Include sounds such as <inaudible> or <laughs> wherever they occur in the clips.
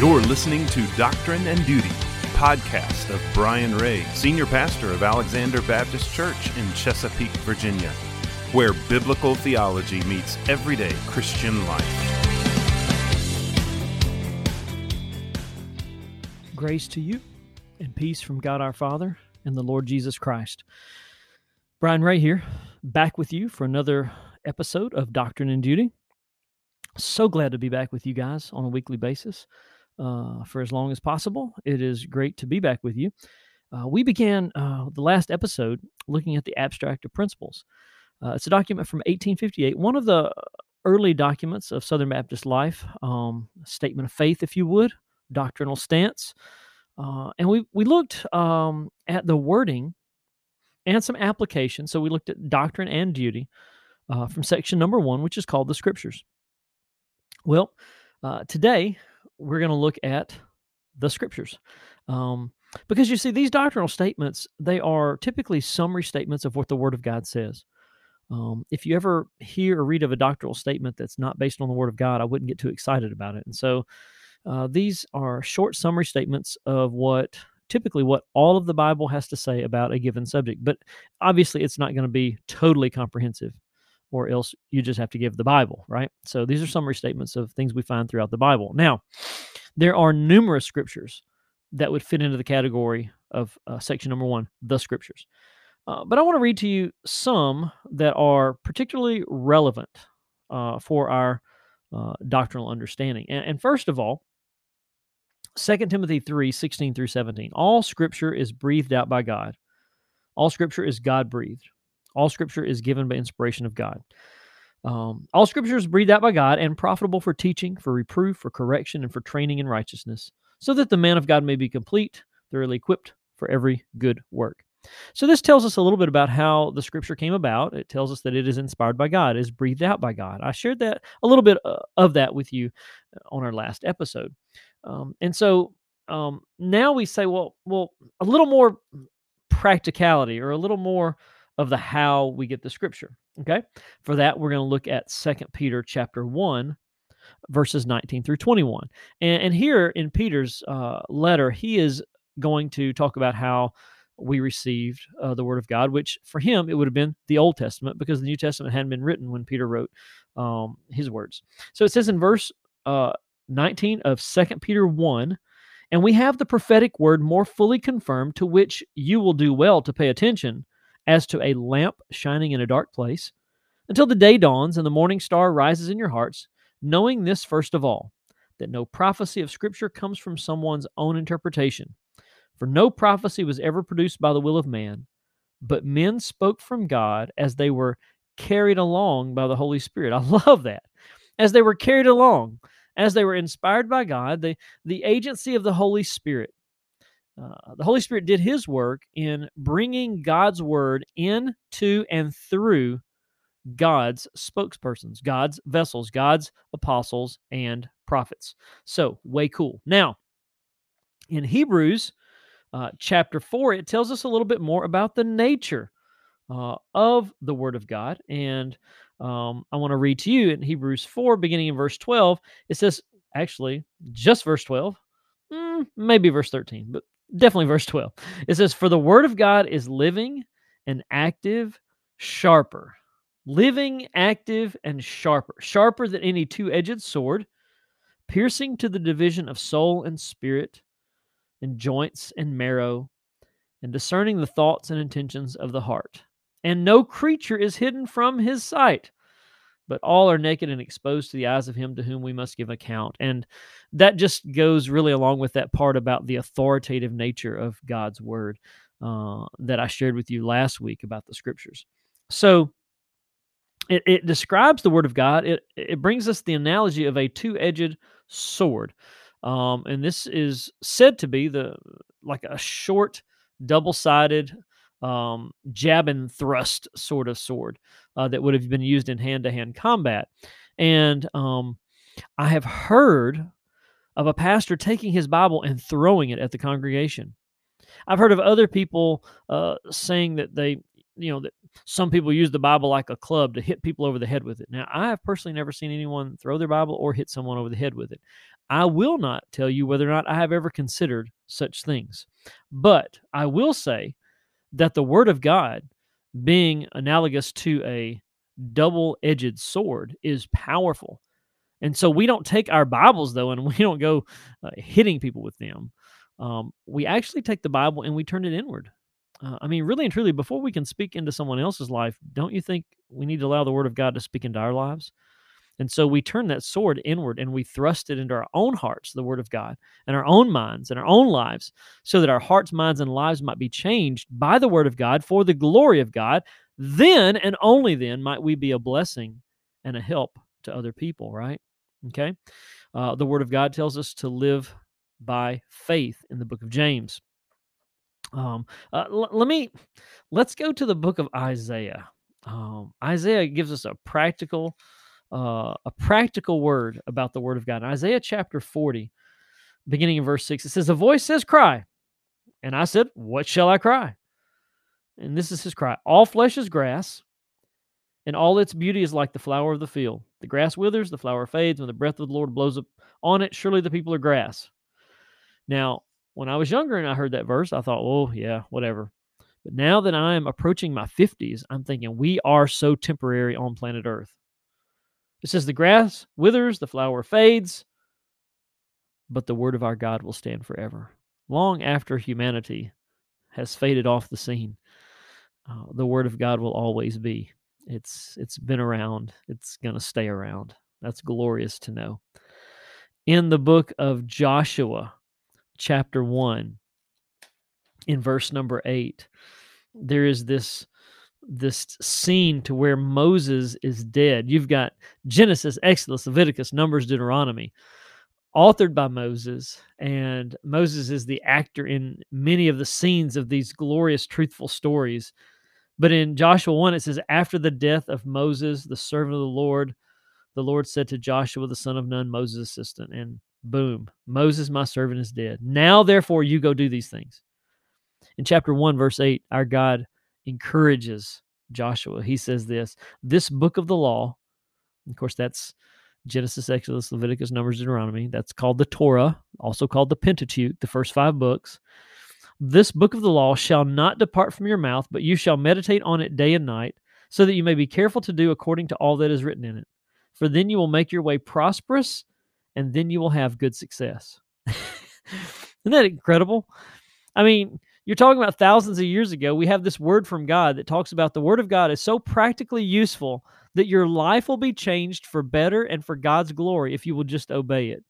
You're listening to Doctrine and Duty, podcast of Brian Ray, senior pastor of Alexander Baptist Church in Chesapeake, Virginia, where biblical theology meets everyday Christian life. Grace to you and peace from God our Father and the Lord Jesus Christ. Brian Ray here, back with you for another episode of Doctrine and Duty. So glad to be back with you guys on a weekly basis uh, for as long as possible. It is great to be back with you. Uh, we began uh, the last episode looking at the Abstract of Principles. Uh, it's a document from 1858, one of the early documents of Southern Baptist life, um, statement of faith, if you would, doctrinal stance. Uh, and we, we looked um, at the wording and some application. So we looked at doctrine and duty uh, from section number one, which is called the Scriptures. Well, today we're going to look at the scriptures. Um, because you see, these doctrinal statements, they are typically summary statements of what the Word of God says. Um, if you ever hear or read of a doctrinal statement that's not based on the Word of God, I wouldn't get too excited about it. And so uh, these are short summary statements of what typically what all of the Bible has to say about a given subject. But obviously, it's not going to be totally comprehensive or else you just have to give the Bible, right? So these are summary statements of things we find throughout the Bible. Now, there are numerous scriptures that would fit into the category of uh, section number one, the scriptures. Uh, but I want to read to you some that are particularly relevant uh, for our uh, doctrinal understanding. And, and, first of all, 2 Timothy 3 16 through 17. All scripture is breathed out by God. All scripture is God breathed. All scripture is given by inspiration of God. Um, all scripture is breathed out by God and profitable for teaching, for reproof, for correction, and for training in righteousness, so that the man of God may be complete, thoroughly equipped for every good work. So, this tells us a little bit about how the scripture came about. It tells us that it is inspired by God, is breathed out by God. I shared that a little bit uh, of that with you uh, on our last episode. Um, and so um, now we say, well, well, a little more practicality or a little more of the how we get the scripture. Okay. For that, we're going to look at Second Peter chapter 1, verses 19 through 21. And, and here in Peter's uh, letter, he is going to talk about how we received uh, the Word of God, which for him it would have been the Old Testament because the New Testament hadn't been written when Peter wrote um, his words. So it says in verse uh, 19 of Second Peter 1 and we have the prophetic word more fully confirmed, to which you will do well to pay attention as to a lamp shining in a dark place, until the day dawns and the morning star rises in your hearts, knowing this first of all, that no prophecy of Scripture comes from someone's own interpretation. For no prophecy was ever produced by the will of man, but men spoke from God as they were carried along by the Holy Spirit. <laughs> I love that. As they were carried along, as they were inspired by God, the, the agency of the Holy Spirit uh, the Holy Spirit did His work in bringing God's word into and through God's spokespersons, God's vessels, God's apostles and prophets. So, way cool. Now, in Hebrews uh, chapter 4, it tells us a little bit more about the nature uh, of the Word of God. And um, I want to read to you in Hebrews 4, beginning in verse 12. It says, actually, just verse 12, mm, maybe verse 13, but definitely verse 12. It says, For the word of God is living and active, sharper. Living, active, and sharper. Sharper than any two edged sword, piercing to the division of soul and spirit, and joints and marrow, and discerning the thoughts and intentions of the heart. And no creature is hidden from his sight but all are naked and exposed to the eyes of him to whom we must give account. And that just goes really along with that part about the authoritative nature of God's word uh, that I shared with you last week about the scriptures. So it, it describes the word of God. It it brings us the analogy of a two-edged sword, um, and this is said to be the like a short, double-sided um, jab and thrust sort of sword uh, that would have been used in hand to hand combat. And um, I have heard of a pastor taking his Bible and throwing it at the congregation. I've heard of other people uh, saying that they you know that some people use the Bible like a club to hit people over the head with it. Now, I have personally never seen anyone throw their Bible or hit someone over the head with it. I will not tell you whether or not I have ever considered such things, but I will say that the Word of God, being analogous to a double-edged sword, is powerful. And so we don't take our Bibles though, and <laughs> we don't go uh, hitting people with them. Um, we actually take the Bible and we turn it inward. Uh, I mean, really and truly, before we can speak into someone else's life, don't you think we need to allow the Word of God to speak into our lives? And so we turn that sword inward and we thrust it into our own hearts, the Word of God, and our own minds and our own lives, so that our hearts, minds, and lives might be changed by the Word of God for the glory of God. Then and only then might we be a blessing and a help to other people, right? Okay. Uh, the Word of God tells us to live by faith in the book of James. Um, uh, l- let me let's go to the book of Isaiah. Um, Isaiah gives us a practical, uh, a practical word about the word of God. In Isaiah chapter forty, beginning in verse six, it says, "A voice says, Cry,' and I said, What shall I cry?" And this is his cry: All flesh is grass, and all its beauty is like the flower of the field. The grass withers, the flower fades, when the breath of the Lord blows up on it. Surely the people are grass. Now, when I was younger and I heard that verse, I thought, oh, yeah, whatever. But now that I am approaching my 50s, I'm thinking we are so temporary on planet Earth. It says, the grass withers, the flower fades, but the word of our God will stand forever. Long after humanity has faded off the scene, uh, the word of God will always be. It's it's been around. It's going to stay around. That's glorious to know. In the book of Joshua, chapter 1 in verse number 8 there is this this scene to where Moses is dead. You've got Genesis, Exodus, Leviticus, Numbers, Deuteronomy, authored by Moses, and Moses is the actor in many of the scenes of these glorious, truthful stories. But in Joshua 1, it says, After the death of Moses, the servant of the Lord, the Lord said to Joshua, the son of Nun, Moses' assistant, and Boom. Moses, my servant, is dead. Now, therefore, you go do these things. In chapter 1, verse 8, our God encourages Joshua. He says this This book of the law, of course, that's Genesis, Exodus, Leviticus, Numbers, Deuteronomy. That's called the Torah, also called the Pentateuch, the first five books. This book of the law shall not depart from your mouth, but you shall meditate on it day and night, so that you may be careful to do according to all that is written in it. For then you will make your way prosperous and then you will have good success. <laughs> Isn't that incredible? I mean, you're talking about thousands of years ago. We have this word from God that talks about the word of God is so practically useful that your life will be changed for better and for God's glory if you will just obey it.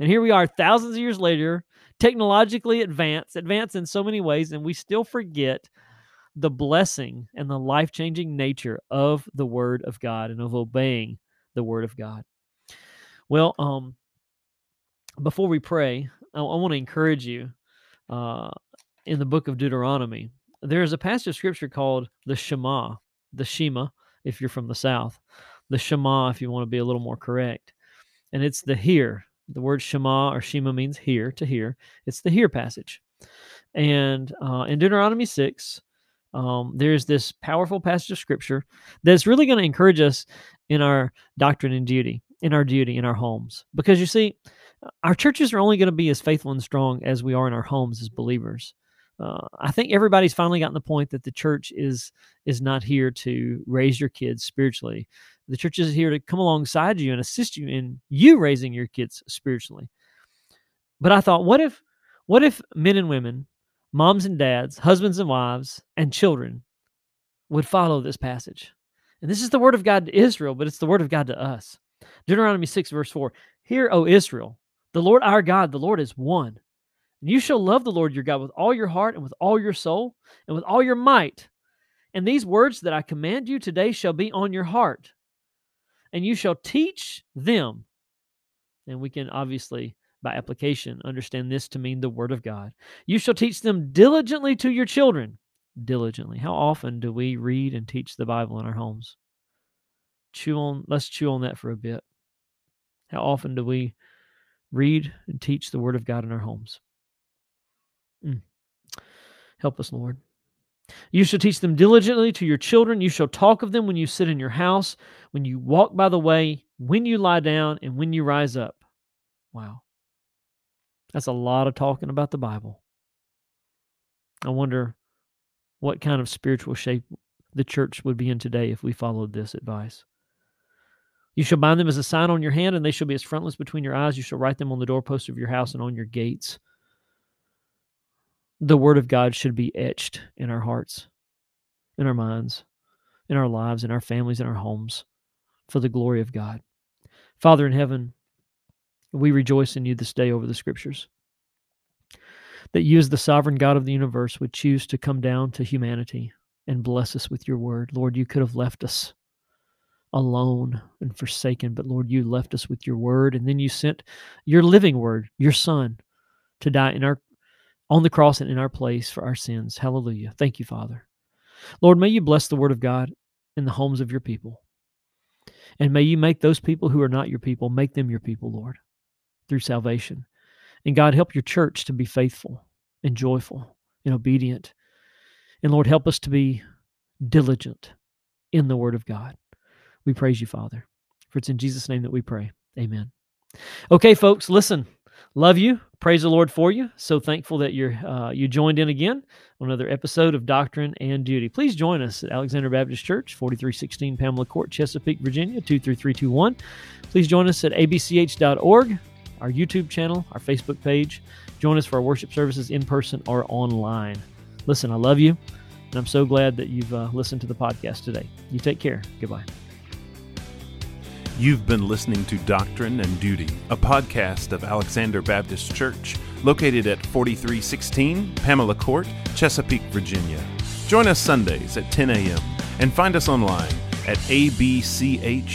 And here we are, thousands of years later, technologically advanced, advanced in so many ways, and we still forget the blessing and the life changing nature of the Word of God and of obeying the Word of God. Well, um, before we pray, I, I want to encourage you uh, in the book of Deuteronomy. There is a passage of scripture called the Shema, the Shema, if you're from the South, the Shema, if you want to be a little more correct. And it's the hear. The word Shema or Shema means hear, to hear. It's the hear passage. And uh, in Deuteronomy 6, um, there's this powerful passage of scripture that's really going to encourage us in our doctrine and duty in our duty in our homes. Because you see, our churches are only going to be as faithful and strong as we are in our homes as believers. Uh, I think everybody's finally gotten the point that the church is is not here to raise your kids spiritually. The church is here to come alongside you and assist you in you raising your kids spiritually. But I thought, what if what if men and women, moms and dads, husbands and wives, and children would follow this passage? And this is the word of God to Israel, but it's the word of God to us. Deuteronomy 6, verse 4 Hear, O Israel, the Lord our God, the Lord is one. And you shall love the Lord your God with all your heart and with all your soul and with all your might. And these words that I command you today shall be on your heart. And you shall teach them. And we can obviously, by application, understand this to mean the word of God. You shall teach them diligently to your children. Diligently. How often do we read and teach the Bible in our homes? chew on let's chew on that for a bit. How often do we read and teach the word of God in our homes? Mm. Help us, Lord. You shall teach them diligently to your children. You shall talk of them when you sit in your house, when you walk by the way, when you lie down, and when you rise up. Wow. That's a lot of talking about the Bible. I wonder what kind of spiritual shape the church would be in today if we followed this advice. You shall bind them as a sign on your hand, and they shall be as frontlets between your eyes. You shall write them on the doorposts of your house and on your gates. The word of God should be etched in our hearts, in our minds, in our lives, in our families, in our homes for the glory of God. Father in heaven, we rejoice in you this day over the scriptures. That you, as the sovereign God of the universe, would choose to come down to humanity and bless us with your word. Lord, you could have left us alone and forsaken, but Lord, you left us with your word, and then you sent your living word, your son, to die in our on the cross and in our place for our sins. Hallelujah. Thank you, Father. Lord, may you bless the word of God in the homes of your people. And may you make those people who are not your people, make them your people, Lord, through salvation. And God, help your church to be faithful and joyful and obedient. And Lord, help us to be diligent in the word of God. We praise you, Father. For it's in Jesus' name that we pray. Amen. Okay, folks, listen. Love you. Praise the Lord for you. So thankful that you're uh, you joined in again on another episode of Doctrine and Duty. Please join us at Alexander Baptist Church, 4316 Pamela Court, Chesapeake, Virginia, 23321. Please join us at abch.org our YouTube channel, our Facebook page. Join us for our worship services in person or online. Listen, I love you, and I'm so glad that you've uh, listened to the podcast today. You take care. Goodbye. You've been listening to Doctrine and Duty, a podcast of Alexander Baptist Church, located at 4316 Pamela Court, Chesapeake, Virginia. Join us Sundays at 10 a.m. and find us online at abch.org.